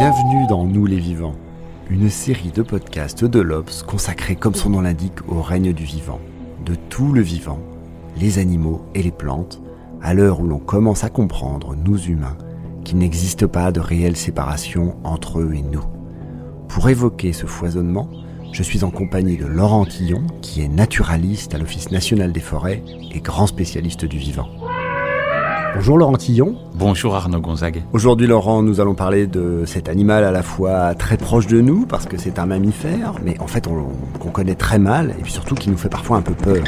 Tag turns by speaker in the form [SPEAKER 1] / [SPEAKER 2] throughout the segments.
[SPEAKER 1] Bienvenue dans Nous les vivants, une série de podcasts de l'Obs consacrée comme son nom l'indique au règne du vivant, de tout le vivant, les animaux et les plantes, à l'heure où l'on commence à comprendre, nous humains, qu'il n'existe pas de réelle séparation entre eux et nous. Pour évoquer ce foisonnement, je suis en compagnie de Laurent Tillon, qui est naturaliste à l'Office national des forêts et grand spécialiste du vivant. Bonjour Laurent Tillon.
[SPEAKER 2] Bonjour Arnaud Gonzague.
[SPEAKER 1] Aujourd'hui Laurent, nous allons parler de cet animal à la fois très proche de nous, parce que c'est un mammifère, mais en fait on- qu'on connaît très mal, et puis surtout qui nous fait parfois un peu peur.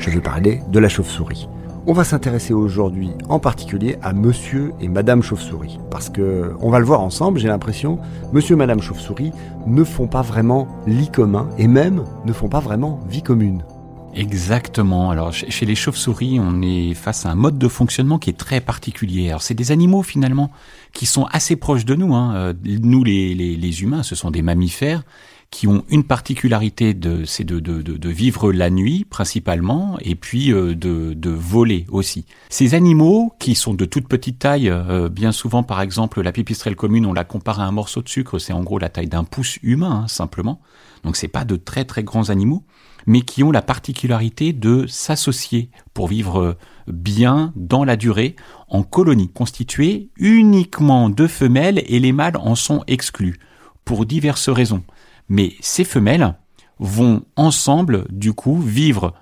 [SPEAKER 1] Je veux parler de la chauve-souris. On va s'intéresser aujourd'hui en particulier à monsieur et madame chauve-souris. Parce que, on va le voir ensemble, j'ai l'impression, monsieur et madame chauve-souris ne font pas vraiment lit commun et même ne font pas vraiment vie commune.
[SPEAKER 2] Exactement. Alors chez les chauves-souris, on est face à un mode de fonctionnement qui est très particulier. Alors c'est des animaux finalement qui sont assez proches de nous. hein. Euh, Nous les, les, les humains, ce sont des mammifères qui ont une particularité de c'est de, de, de, de vivre la nuit principalement et puis euh, de, de voler aussi. Ces animaux qui sont de toute petite taille, euh, bien souvent par exemple la pipistrelle commune, on la compare à un morceau de sucre, c'est en gros la taille d'un pouce humain hein, simplement. Donc c'est pas de très très grands animaux mais qui ont la particularité de s'associer pour vivre bien dans la durée en colonie constituée uniquement de femelles et les mâles en sont exclus pour diverses raisons. Mais ces femelles vont ensemble du coup vivre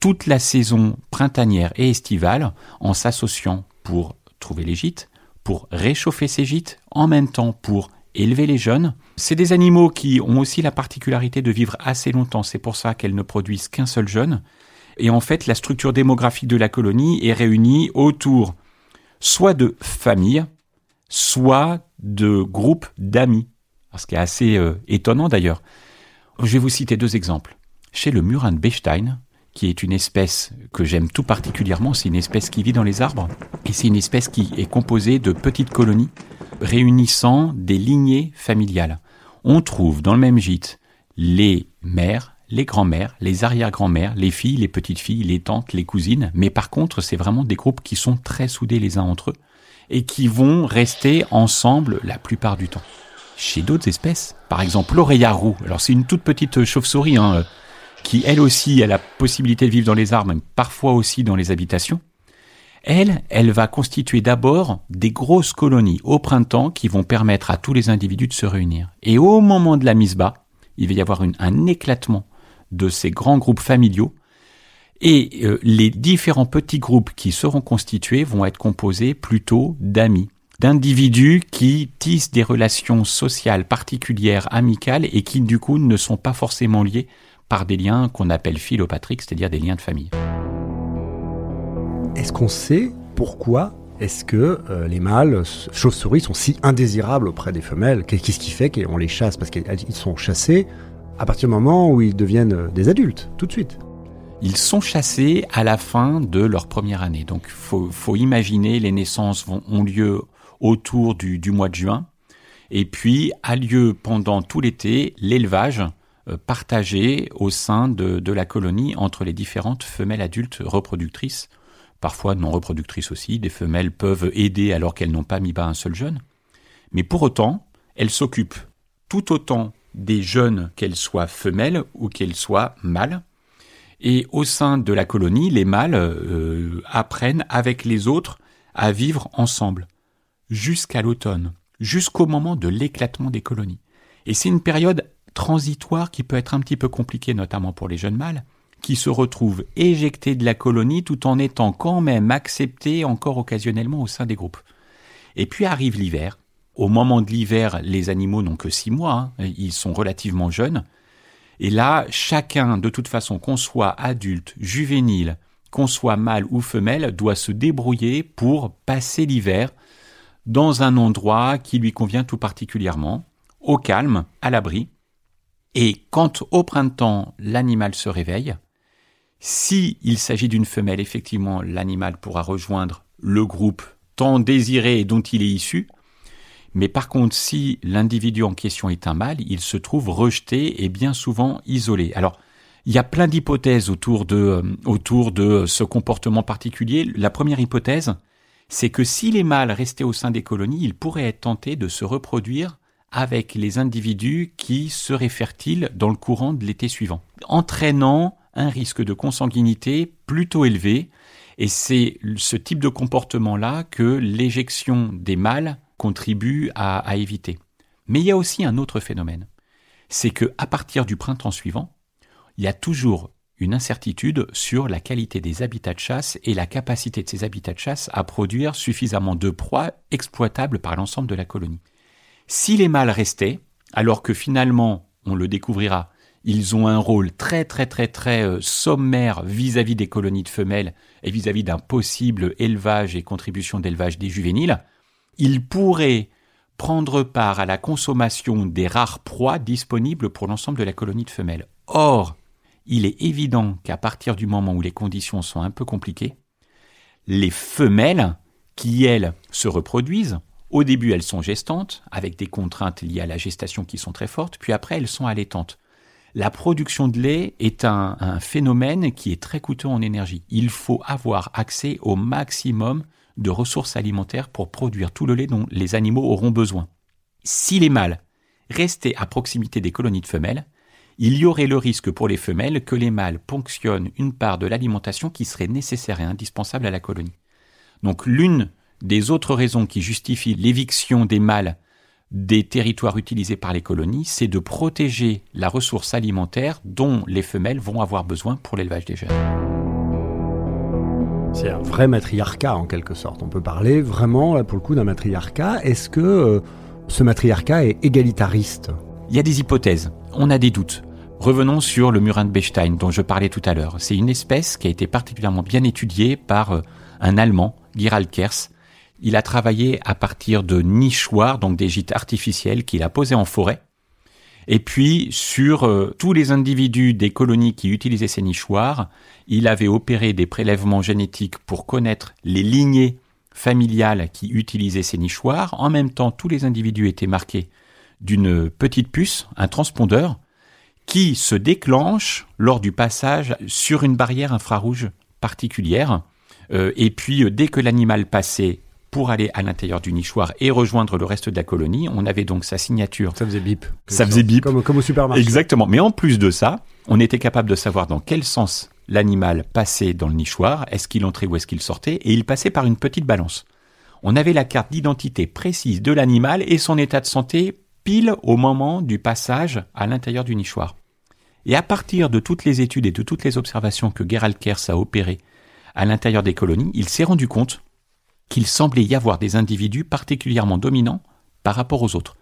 [SPEAKER 2] toute la saison printanière et estivale en s'associant pour trouver les gîtes, pour réchauffer ces gîtes, en même temps pour élever les jeunes. C'est des animaux qui ont aussi la particularité de vivre assez longtemps, c'est pour ça qu'elles ne produisent qu'un seul jeune. Et en fait, la structure démographique de la colonie est réunie autour soit de familles, soit de groupes d'amis. Ce qui est assez euh, étonnant d'ailleurs. Je vais vous citer deux exemples. Chez le murin de Bechstein, qui est une espèce que j'aime tout particulièrement, c'est une espèce qui vit dans les arbres, et c'est une espèce qui est composée de petites colonies réunissant des lignées familiales. On trouve dans le même gîte les mères, les grands-mères, les arrière-grands-mères, les filles, les petites-filles, les tantes, les cousines, mais par contre, c'est vraiment des groupes qui sont très soudés les uns entre eux et qui vont rester ensemble la plupart du temps. Chez d'autres espèces, par exemple l'oreilla roux, alors c'est une toute petite chauve-souris hein, qui elle aussi a la possibilité de vivre dans les arbres, mais parfois aussi dans les habitations. Elle, elle va constituer d'abord des grosses colonies au printemps qui vont permettre à tous les individus de se réunir. Et au moment de la mise bas, il va y avoir un éclatement de ces grands groupes familiaux et euh, les différents petits groupes qui seront constitués vont être composés plutôt d'amis, d'individus qui tissent des relations sociales particulières, amicales et qui du coup ne sont pas forcément liés par des liens qu'on appelle philopatriques, c'est-à-dire des liens de famille.
[SPEAKER 1] Est-ce qu'on sait pourquoi est-ce que euh, les mâles s- chauves-souris sont si indésirables auprès des femelles? Qu'est- Qu'est-ce qui fait qu'on les chasse? Parce qu'ils sont chassés à partir du moment où ils deviennent euh, des adultes, tout de suite.
[SPEAKER 2] Ils sont chassés à la fin de leur première année. Donc, faut, faut imaginer, les naissances ont lieu autour du, mois de juin. Et puis, a lieu pendant tout l'été l'élevage euh, partagé au sein de la colonie entre les différentes femelles adultes reproductrices, parfois non reproductrices aussi. Des femelles peuvent aider alors qu'elles n'ont pas mis bas un seul jeune. Mais pour autant, elles s'occupent tout autant des jeunes, qu'elles soient femelles ou qu'elles soient mâles. Et au sein de la colonie, les mâles euh, apprennent avec les autres à vivre ensemble jusqu'à l'automne, jusqu'au moment de l'éclatement des colonies. Et c'est une période transitoire qui peut être un petit peu compliquée, notamment pour les jeunes mâles, qui se retrouvent éjectés de la colonie tout en étant quand même acceptés encore occasionnellement au sein des groupes. Et puis arrive l'hiver. Au moment de l'hiver, les animaux n'ont que six mois, hein, ils sont relativement jeunes. Et là, chacun, de toute façon, qu'on soit adulte, juvénile, qu'on soit mâle ou femelle, doit se débrouiller pour passer l'hiver dans un endroit qui lui convient tout particulièrement, au calme, à l'abri. Et quand au printemps l'animal se réveille, si il s'agit d'une femelle, effectivement, l'animal pourra rejoindre le groupe tant désiré dont il est issu. Mais par contre, si l'individu en question est un mâle, il se trouve rejeté et bien souvent isolé. Alors, il y a plein d'hypothèses autour de, euh, autour de ce comportement particulier. La première hypothèse, c'est que si les mâles restaient au sein des colonies, ils pourraient être tentés de se reproduire avec les individus qui seraient fertiles dans le courant de l'été suivant, entraînant un risque de consanguinité plutôt élevé. Et c'est ce type de comportement-là que l'éjection des mâles contribue à, éviter. Mais il y a aussi un autre phénomène. C'est que à partir du printemps suivant, il y a toujours une incertitude sur la qualité des habitats de chasse et la capacité de ces habitats de chasse à produire suffisamment de proies exploitables par l'ensemble de la colonie. Si les mâles restaient, alors que finalement, on le découvrira, ils ont un rôle très très très très euh, sommaire vis-à-vis des colonies de femelles et vis-à-vis d'un possible élevage et contribution d'élevage des juvéniles, ils pourraient prendre part à la consommation des rares proies disponibles pour l'ensemble de la colonie de femelles. Or, il est évident qu'à partir du moment où les conditions sont un peu compliquées, les femelles, qui elles se reproduisent, au début elles sont gestantes, avec des contraintes liées à la gestation qui sont très fortes, puis après elles sont allaitantes. La production de lait est un, phénomène qui est très coûteux en énergie. Il faut avoir accès au maximum de ressources alimentaires pour produire tout le lait dont les animaux auront besoin. Si les mâles restaient à proximité des colonies de femelles, il y aurait le risque pour les femelles que les mâles ponctionnent une part de l'alimentation qui serait nécessaire et indispensable à la colonie. Donc l'une des autres raisons qui justifient l'éviction des mâles des territoires utilisés par les colonies, c'est de protéger la ressource alimentaire dont les femelles vont avoir besoin pour l'élevage des jeunes.
[SPEAKER 1] C'est un vrai matriarcat en quelque sorte. On peut parler vraiment, là, pour le coup, d'un matriarcat. Est-ce que euh, ce matriarcat est égalitariste?
[SPEAKER 2] Il y a des hypothèses, on a des doutes. Revenons sur le murin de Bechstein dont je parlais tout à l'heure. C'est une espèce qui a été particulièrement bien étudiée par euh, un Allemand, Gerald Kers. Il a travaillé à partir de nichoirs, donc des gîtes artificiels qu'il a posés en forêt. Et puis, sur euh, tous les individus des colonies qui utilisaient ces nichoirs, il avait opéré des prélèvements génétiques pour connaître les lignées familiales qui utilisaient ces nichoirs. En même temps, tous les individus étaient marqués d'une petite puce, un transpondeur, qui se déclenche lors du passage sur une barrière infrarouge particulière. Euh, et puis, euh, dès que l'animal passait pour aller à l'intérieur du nichoir et rejoindre le reste de la colonie, on avait donc sa signature.
[SPEAKER 1] Ça faisait bip.
[SPEAKER 2] Ça faisait bip.
[SPEAKER 1] Comme, comme au supermarché.
[SPEAKER 2] Exactement. Mais en plus de ça, on était capable de savoir dans quel sens l'animal passait dans le nichoir. Est-ce qu'il entrait ou est-ce qu'il sortait Et il passait par une petite balance. On avait la carte d'identité précise de l'animal et son état de santé pile au moment du passage à l'intérieur du nichoir. Et à partir de toutes les études et de toutes les observations que Gerald Kers a opérées à l'intérieur des colonies, il s'est rendu compte qu'il semblait y avoir des individus particulièrement dominants par rapport aux autres.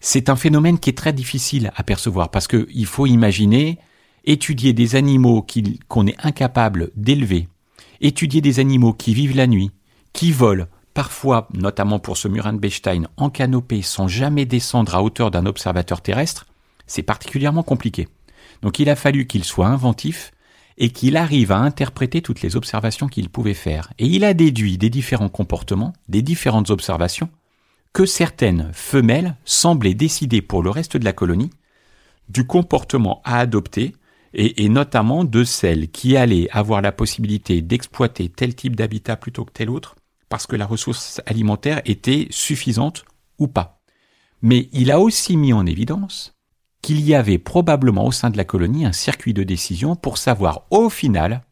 [SPEAKER 2] C'est un phénomène qui est très difficile à percevoir parce qu'il faut imaginer étudier des animaux qu'on est incapable d'élever, étudier des animaux qui vivent la nuit, qui volent, parfois, notamment pour ce murin de Bechstein, en canopée sans jamais descendre à hauteur d'un observateur terrestre, c'est particulièrement compliqué. Donc il a fallu qu'il soit inventif et qu'il arrive à interpréter toutes les observations qu'il pouvait faire. Et il a déduit des différents comportements, des différentes observations, que certaines femelles semblaient décider pour le reste de la colonie du comportement à adopter et, notamment de celles qui allaient avoir la possibilité d'exploiter tel type d'habitat plutôt que tel autre, parce que la ressource alimentaire était suffisante ou pas. Mais il a aussi mis en évidence qu'il y avait probablement au sein de la colonie un circuit de décision pour savoir au final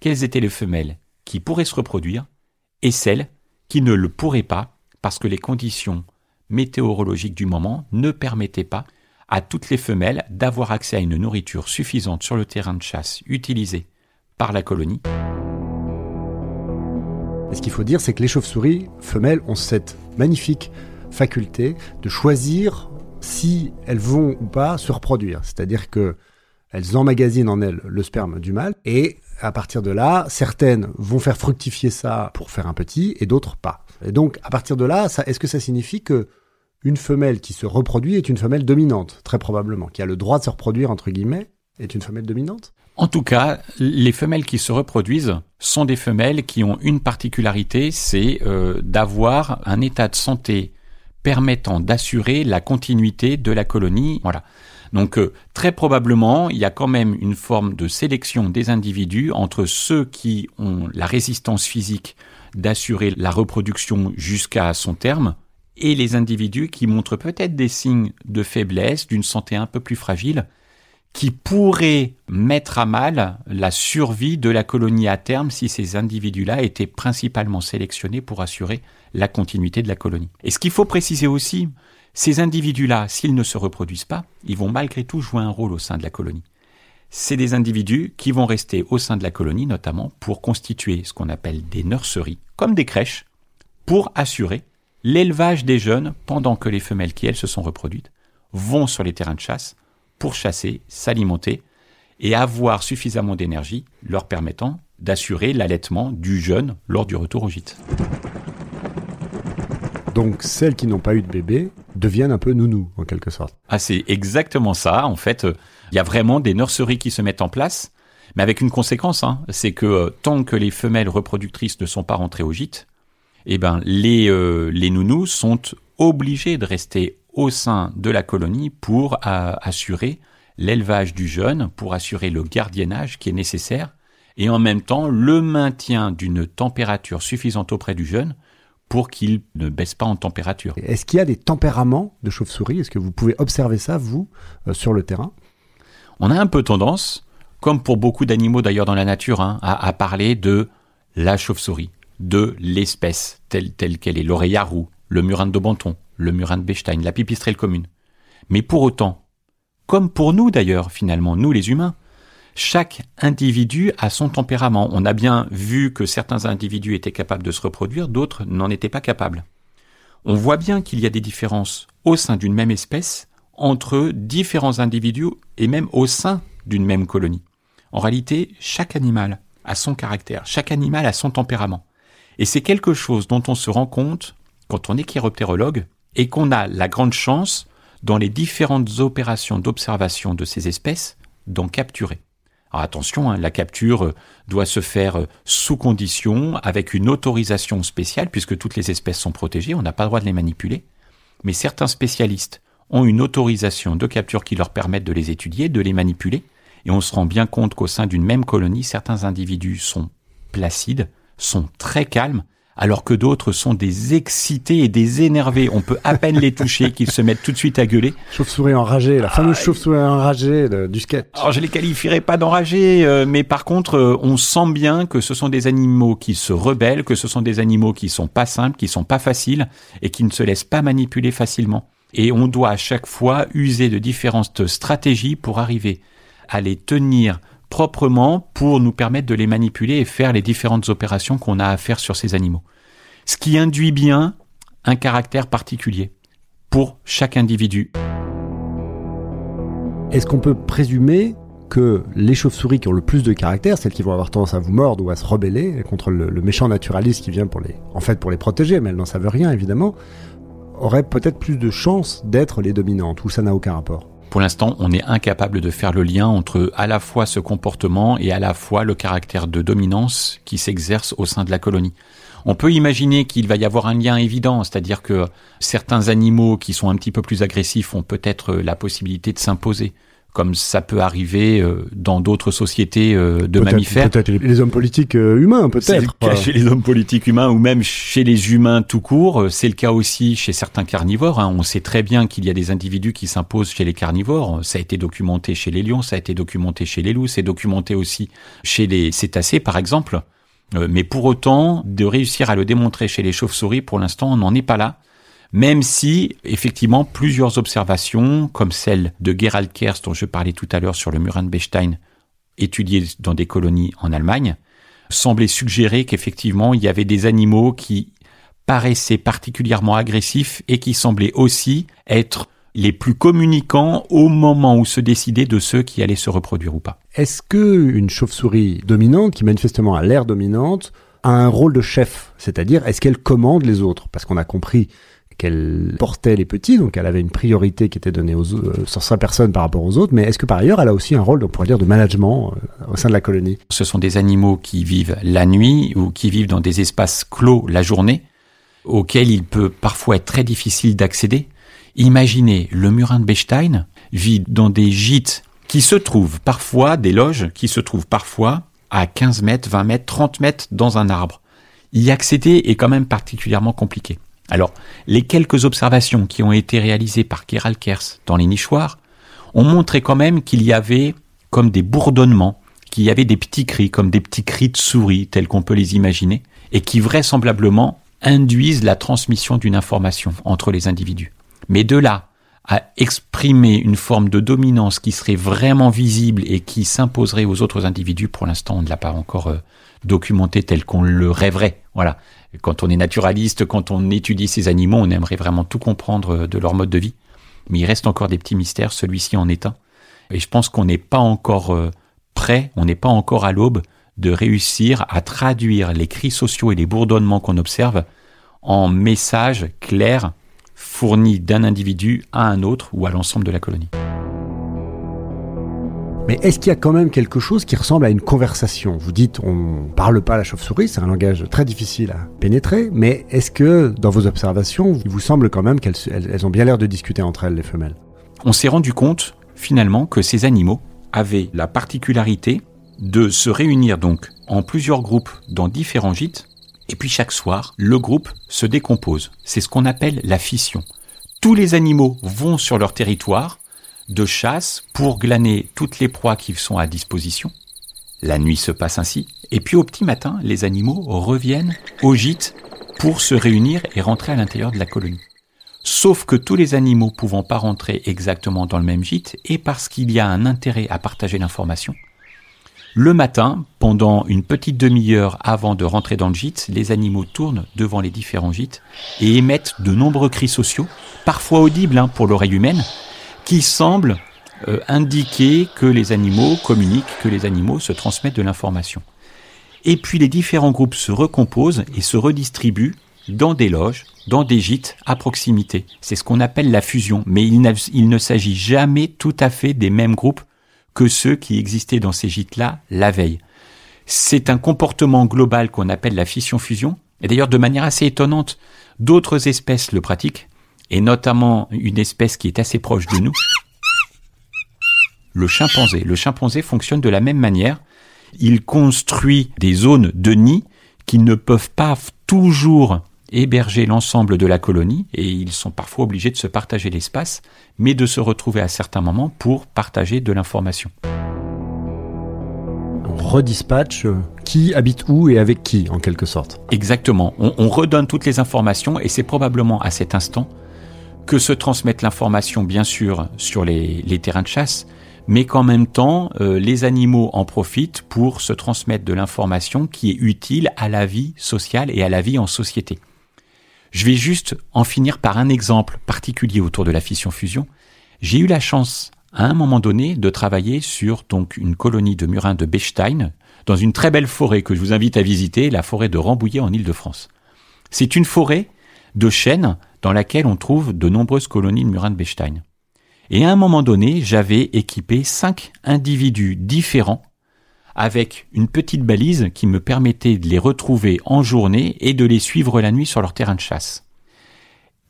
[SPEAKER 2] quelles étaient les femelles qui pourraient se reproduire et celles qui ne le pourraient pas parce que les conditions météorologiques du moment ne permettaient pas à toutes les femelles d'avoir accès à une nourriture suffisante sur le terrain de chasse utilisé par la colonie.
[SPEAKER 1] ce qu'il faut dire, c'est que les chauves-souris femelles ont cette magnifique faculté de choisir si elles vont ou pas se reproduire. C'est-à-dire que elles emmagasinent en elles le sperme du mâle et à partir de là, certaines vont faire fructifier ça pour faire un petit et d'autres pas. Et donc à partir de là, est-ce que ça signifie que une femelle qui se reproduit est une femelle dominante, très probablement, qui a le droit de se reproduire entre guillemets, est une femelle dominante?
[SPEAKER 2] En tout cas, les femelles qui se reproduisent sont des femelles qui ont une particularité, c'est euh, d'avoir un état de santé permettant d'assurer la continuité de la colonie. Voilà. Donc euh, très probablement, il y a quand même une forme de sélection des individus entre ceux qui ont la résistance physique d'assurer la reproduction jusqu'à son terme et les individus qui montrent peut-être des signes de faiblesse, d'une santé un peu plus fragile qui pourrait mettre à mal la survie de la colonie à terme si ces individus-là étaient principalement sélectionnés pour assurer la continuité de la colonie. Et ce qu'il faut préciser aussi, ces individus-là, s'ils ne se reproduisent pas, ils vont malgré tout jouer un rôle au sein de la colonie. C'est des individus qui vont rester au sein de la colonie, notamment pour constituer ce qu'on appelle des nurseries, comme des crèches, pour assurer l'élevage des jeunes pendant que les femelles qui, elles, se sont reproduites, vont sur les terrains de chasse pour chasser, s'alimenter et avoir suffisamment d'énergie leur permettant d'assurer l'allaitement du jeune lors du retour au gîte.
[SPEAKER 1] Donc celles qui n'ont pas eu de bébé deviennent un peu nounous en quelque sorte.
[SPEAKER 2] Ah c'est exactement ça. En fait, il y a vraiment des nurseries qui se mettent en place, mais avec une conséquence, hein, c'est que euh, tant que les femelles reproductrices ne sont pas rentrées au gîte, eh ben les euh, les nounous sont obligés de rester au sein de la colonie pour assurer l'élevage du jeune, pour assurer le gardiennage qui est nécessaire, et en même temps le maintien d'une température suffisante auprès du jeune pour qu'il ne baisse pas en température.
[SPEAKER 1] Est-ce qu'il y a des tempéraments de chauve-souris? Est-ce que vous pouvez observer ça, vous, euh, sur le terrain?
[SPEAKER 2] On a un peu tendance, comme pour beaucoup d'animaux d'ailleurs dans la nature, hein, à, parler de la chauve-souris, de l'espèce telle qu'elle est, l'oreillard roux, le murin de Banton, le murin de Bechstein, la pipistrelle commune. Mais pour autant, comme pour nous d'ailleurs finalement, nous les humains, chaque individu a son tempérament. On a bien vu que certains individus étaient capables de se reproduire, d'autres n'en étaient pas capables. On voit bien qu'il y a des différences au sein d'une même espèce entre différents individus et même au sein d'une même colonie. En réalité, chaque animal a son caractère, chaque animal a son tempérament. Et c'est quelque chose dont on se rend compte quand on est chiroptérologue et qu'on a la grande chance, dans les différentes opérations d'observation de ces espèces, d'en capturer. Alors attention, hein, la capture euh, doit se faire euh, sous condition, avec une autorisation spéciale, puisque toutes les espèces sont protégées, on n'a pas le droit de les manipuler. Mais certains spécialistes ont une autorisation de capture qui leur permettent de les étudier, de les manipuler, et on se rend bien compte qu'au sein d'une même colonie, certains individus sont placides, sont très calmes, alors que d'autres sont des excités et des énervés. On peut à peine les toucher qu'ils se mettent tout de suite à gueuler.
[SPEAKER 1] Chauve-souris enragée, la fameuse ah, chauve-souris enragée du sketch.
[SPEAKER 2] Alors je les qualifierais pas d'enragés, euh, mais par contre, euh, on sent bien que ce sont des animaux qui se rebellent, que ce sont des animaux qui sont pas simples, qui sont pas faciles et qui ne se laissent pas manipuler facilement. Et on doit à chaque fois user de différentes stratégies pour arriver à les tenir proprement pour nous permettre de les manipuler et faire les différentes opérations qu'on a à faire sur ces animaux. Ce qui induit bien un caractère particulier pour chaque individu.
[SPEAKER 1] Est-ce qu'on peut présumer que les chauves-souris qui ont le plus de caractère, celles qui vont avoir tendance à vous mordre ou à se rebeller contre le, méchant naturaliste qui vient pour les, en fait, pour les protéger, mais elles n'en savent rien évidemment, auraient peut-être plus de chances d'être les dominantes, ou ça n'a aucun rapport?
[SPEAKER 2] Pour l'instant, on est incapable de faire le lien entre à la fois ce comportement et à la fois le caractère de dominance qui s'exerce au sein de la colonie. On peut imaginer qu'il va y avoir un lien évident, c'est-à-dire que certains animaux qui sont un petit peu plus agressifs ont peut-être la possibilité de s'imposer comme ça peut arriver euh, dans d'autres sociétés euh, de mammifères.
[SPEAKER 1] Peut-être les hommes politiques euh, humains, peut-être. C'est le
[SPEAKER 2] cas chez les hommes politiques humains ou même chez les humains tout court. C'est le cas aussi chez certains carnivores. Hein. On sait très bien qu'il y a des individus qui s'imposent chez les carnivores. Ça a été documenté chez les lions, ça a été documenté chez les loups, c'est documenté aussi chez les cétacés, par exemple. Mais pour autant, de réussir à le démontrer chez les chauves-souris, pour l'instant, on n'en est pas là même si effectivement plusieurs observations, comme celle de Gerald Kerst dont je parlais tout à l'heure sur le murin de Bechstein, étudié dans des colonies en Allemagne, semblaient suggérer qu'effectivement il y avait des animaux qui paraissaient particulièrement agressifs et qui semblaient aussi être les plus communicants au moment où se décidait de ceux qui allaient se reproduire ou pas.
[SPEAKER 1] Est-ce que une chauve-souris dominante, qui manifestement a l'air dominante, a un rôle de chef? C'est-à-dire, est-ce qu'elle commande les autres? Parce qu'on a compris qu'elle portait les petits, donc elle avait une priorité qui était donnée aux, euh, sur sa personne par rapport aux autres, mais est-ce que par ailleurs elle a aussi un rôle, on pourrait dire, de management euh, au sein de la colonie?
[SPEAKER 2] Ce sont des animaux qui vivent la nuit ou qui vivent dans des espaces clos la journée, auxquels il peut parfois être très difficile d'accéder. Imaginez, le murin de Bechstein vit dans des gîtes qui se trouvent parfois, des loges qui se trouvent parfois à 15 mètres, 20 mètres, 30 mètres dans un arbre. Y accéder est quand même particulièrement compliqué. Alors, les quelques observations qui ont été réalisées par Gerald Kers dans les nichoirs ont montré quand même qu'il y avait comme des bourdonnements, qu'il y avait des petits cris, comme des petits cris de souris, tels qu'on peut les imaginer, et qui vraisemblablement induisent la transmission d'une information entre les individus. Mais de là à exprimer une forme de dominance qui serait vraiment visible et qui s'imposerait aux autres individus, pour l'instant, on ne l'a pas encore euh, documenté tel qu'on le rêverait. Voilà. Quand on est naturaliste, quand on étudie ces animaux, on aimerait vraiment tout comprendre euh, de leur mode de vie. Mais il reste encore des petits mystères, celui-ci en est un. Et je pense qu'on n'est pas encore euh, prêt, on n'est pas encore à l'aube de réussir à traduire les cris sociaux et les bourdonnements qu'on observe en messages clairs fourni d'un individu à un autre ou à l'ensemble de la colonie.
[SPEAKER 1] Mais est-ce qu'il y a quand même quelque chose qui ressemble à une conversation? Vous dites, on parle pas la chauve-souris, c'est un langage très difficile à pénétrer, mais est-ce que dans vos observations, il vous semble quand même qu'elles ont bien l'air de discuter entre elles, les femelles?
[SPEAKER 2] On s'est rendu compte, finalement, que ces animaux avaient la particularité de se réunir donc en plusieurs groupes dans différents gîtes et puis chaque soir, le groupe se décompose. C'est ce qu'on appelle la fission. Tous les animaux vont sur leur territoire de chasse pour glaner toutes les proies qui sont à disposition. La nuit se passe ainsi. Et puis au petit matin, les animaux reviennent au gîte pour se réunir et rentrer à l'intérieur de la colonie. Sauf que tous les animaux pouvant pas rentrer exactement dans le même gîte, et parce qu'il y a un intérêt à partager l'information, le matin, pendant une petite demi-heure avant de rentrer dans le gîte, les animaux tournent devant les différents gîtes et émettent de nombreux cris sociaux, parfois audibles hein, pour l'oreille humaine, qui semblent euh, indiquer que les animaux communiquent, que les animaux se transmettent de l'information. Et puis les différents groupes se recomposent et se redistribuent dans des loges, dans des gîtes à proximité. C'est ce qu'on appelle la fusion, mais il ne s'agit jamais tout à fait des mêmes groupes que ceux qui existaient dans ces gîtes-là la veille. C'est un comportement global qu'on appelle la fission-fusion, et d'ailleurs de manière assez étonnante, d'autres espèces le pratiquent, et notamment une espèce qui est assez proche de nous, le chimpanzé. Le chimpanzé fonctionne de la même manière. Il construit des zones de nid qui ne peuvent pas toujours héberger l'ensemble de la colonie et ils sont parfois obligés de se partager l'espace, mais de se retrouver à certains moments pour partager de l'information.
[SPEAKER 1] On redispatche qui habite où et avec qui, en quelque sorte.
[SPEAKER 2] Exactement. On, redonne toutes les informations et c'est probablement à cet instant que se transmettent l'information, bien sûr, sur les, terrains de chasse, mais qu'en même temps, euh, les animaux en profitent pour se transmettre de l'information qui est utile à la vie sociale et à la vie en société. Je vais juste en finir par un exemple particulier autour de la fission-fusion. J'ai eu la chance, à un moment donné, de travailler sur donc une colonie de murins de Bechstein, dans une très belle forêt que je vous invite à visiter, la forêt de Rambouillet en Île-de-France. C'est une forêt de chênes dans laquelle on trouve de nombreuses colonies de murins de. Et à un moment donné, j'avais équipé cinq individus différents avec une petite balise qui me permettait de les retrouver en journée et de les suivre la nuit sur leur terrain de chasse.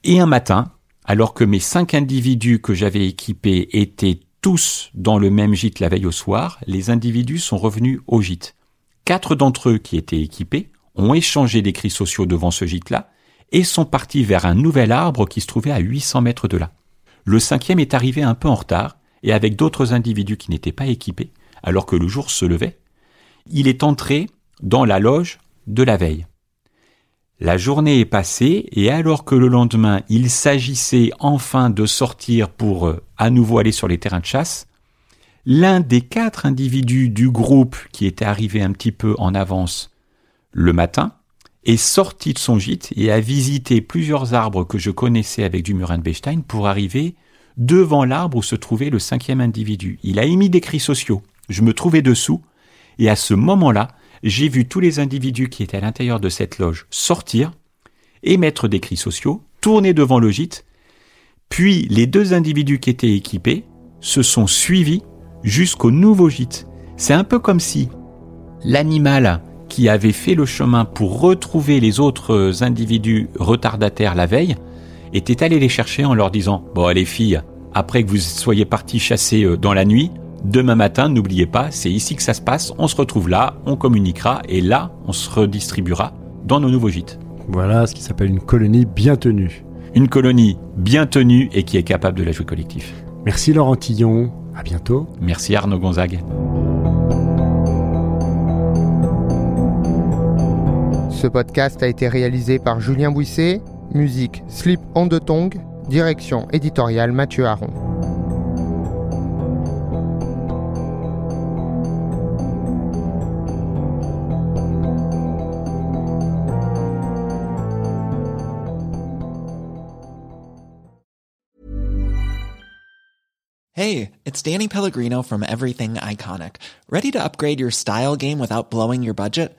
[SPEAKER 2] Et un matin, alors que mes cinq individus que j'avais équipés étaient tous dans le même gîte la veille au soir, les individus sont revenus au gîte. Quatre d'entre eux qui étaient équipés ont échangé des cris sociaux devant ce gîte-là et sont partis vers un nouvel arbre qui se trouvait à 800 mètres de là. Le cinquième est arrivé un peu en retard et avec d'autres individus qui n'étaient pas équipés, alors que le jour se levait, il est entré dans la loge de la veille. La journée est passée et alors que le lendemain il s'agissait enfin de sortir pour euh, à nouveau aller sur les terrains de chasse, l'un des quatre individus du groupe qui était arrivé un petit peu en avance le matin est sorti de son gîte et a visité plusieurs arbres que je connaissais avec du murin de Bechstein pour arriver devant l'arbre où se trouvait le cinquième individu. Il a émis des cris sociaux. Je me trouvais dessous, et à ce moment-là, j'ai vu tous les individus qui étaient à l'intérieur de cette loge sortir, émettre des cris sociaux, tourner devant le gîte, puis les deux individus qui étaient équipés se sont suivis jusqu'au nouveau gîte. C'est un peu comme si l'animal qui avait fait le chemin pour retrouver les autres individus retardataires la veille était allé les chercher en leur disant Bon, allez filles, après que vous soyez partis chasser euh, dans la nuit, demain matin, n'oubliez pas, c'est ici que ça se passe, on se retrouve là, on communiquera et là, on se redistribuera dans nos nouveaux gîtes.
[SPEAKER 1] Voilà ce qui s'appelle une colonie bien tenue.
[SPEAKER 2] Une colonie bien tenue et qui est capable de la jouer collectif.
[SPEAKER 1] Merci Laurent Tillon, à bientôt.
[SPEAKER 2] Merci Arnaud Gonzague.
[SPEAKER 3] Ce podcast a été réalisé par Julien Bouisset, musique Slip on the Tongue, direction éditoriale Mathieu Aron.
[SPEAKER 4] Hey, it's Danny Pellegrino from Everything Iconic. Ready to upgrade your style game without blowing your budget?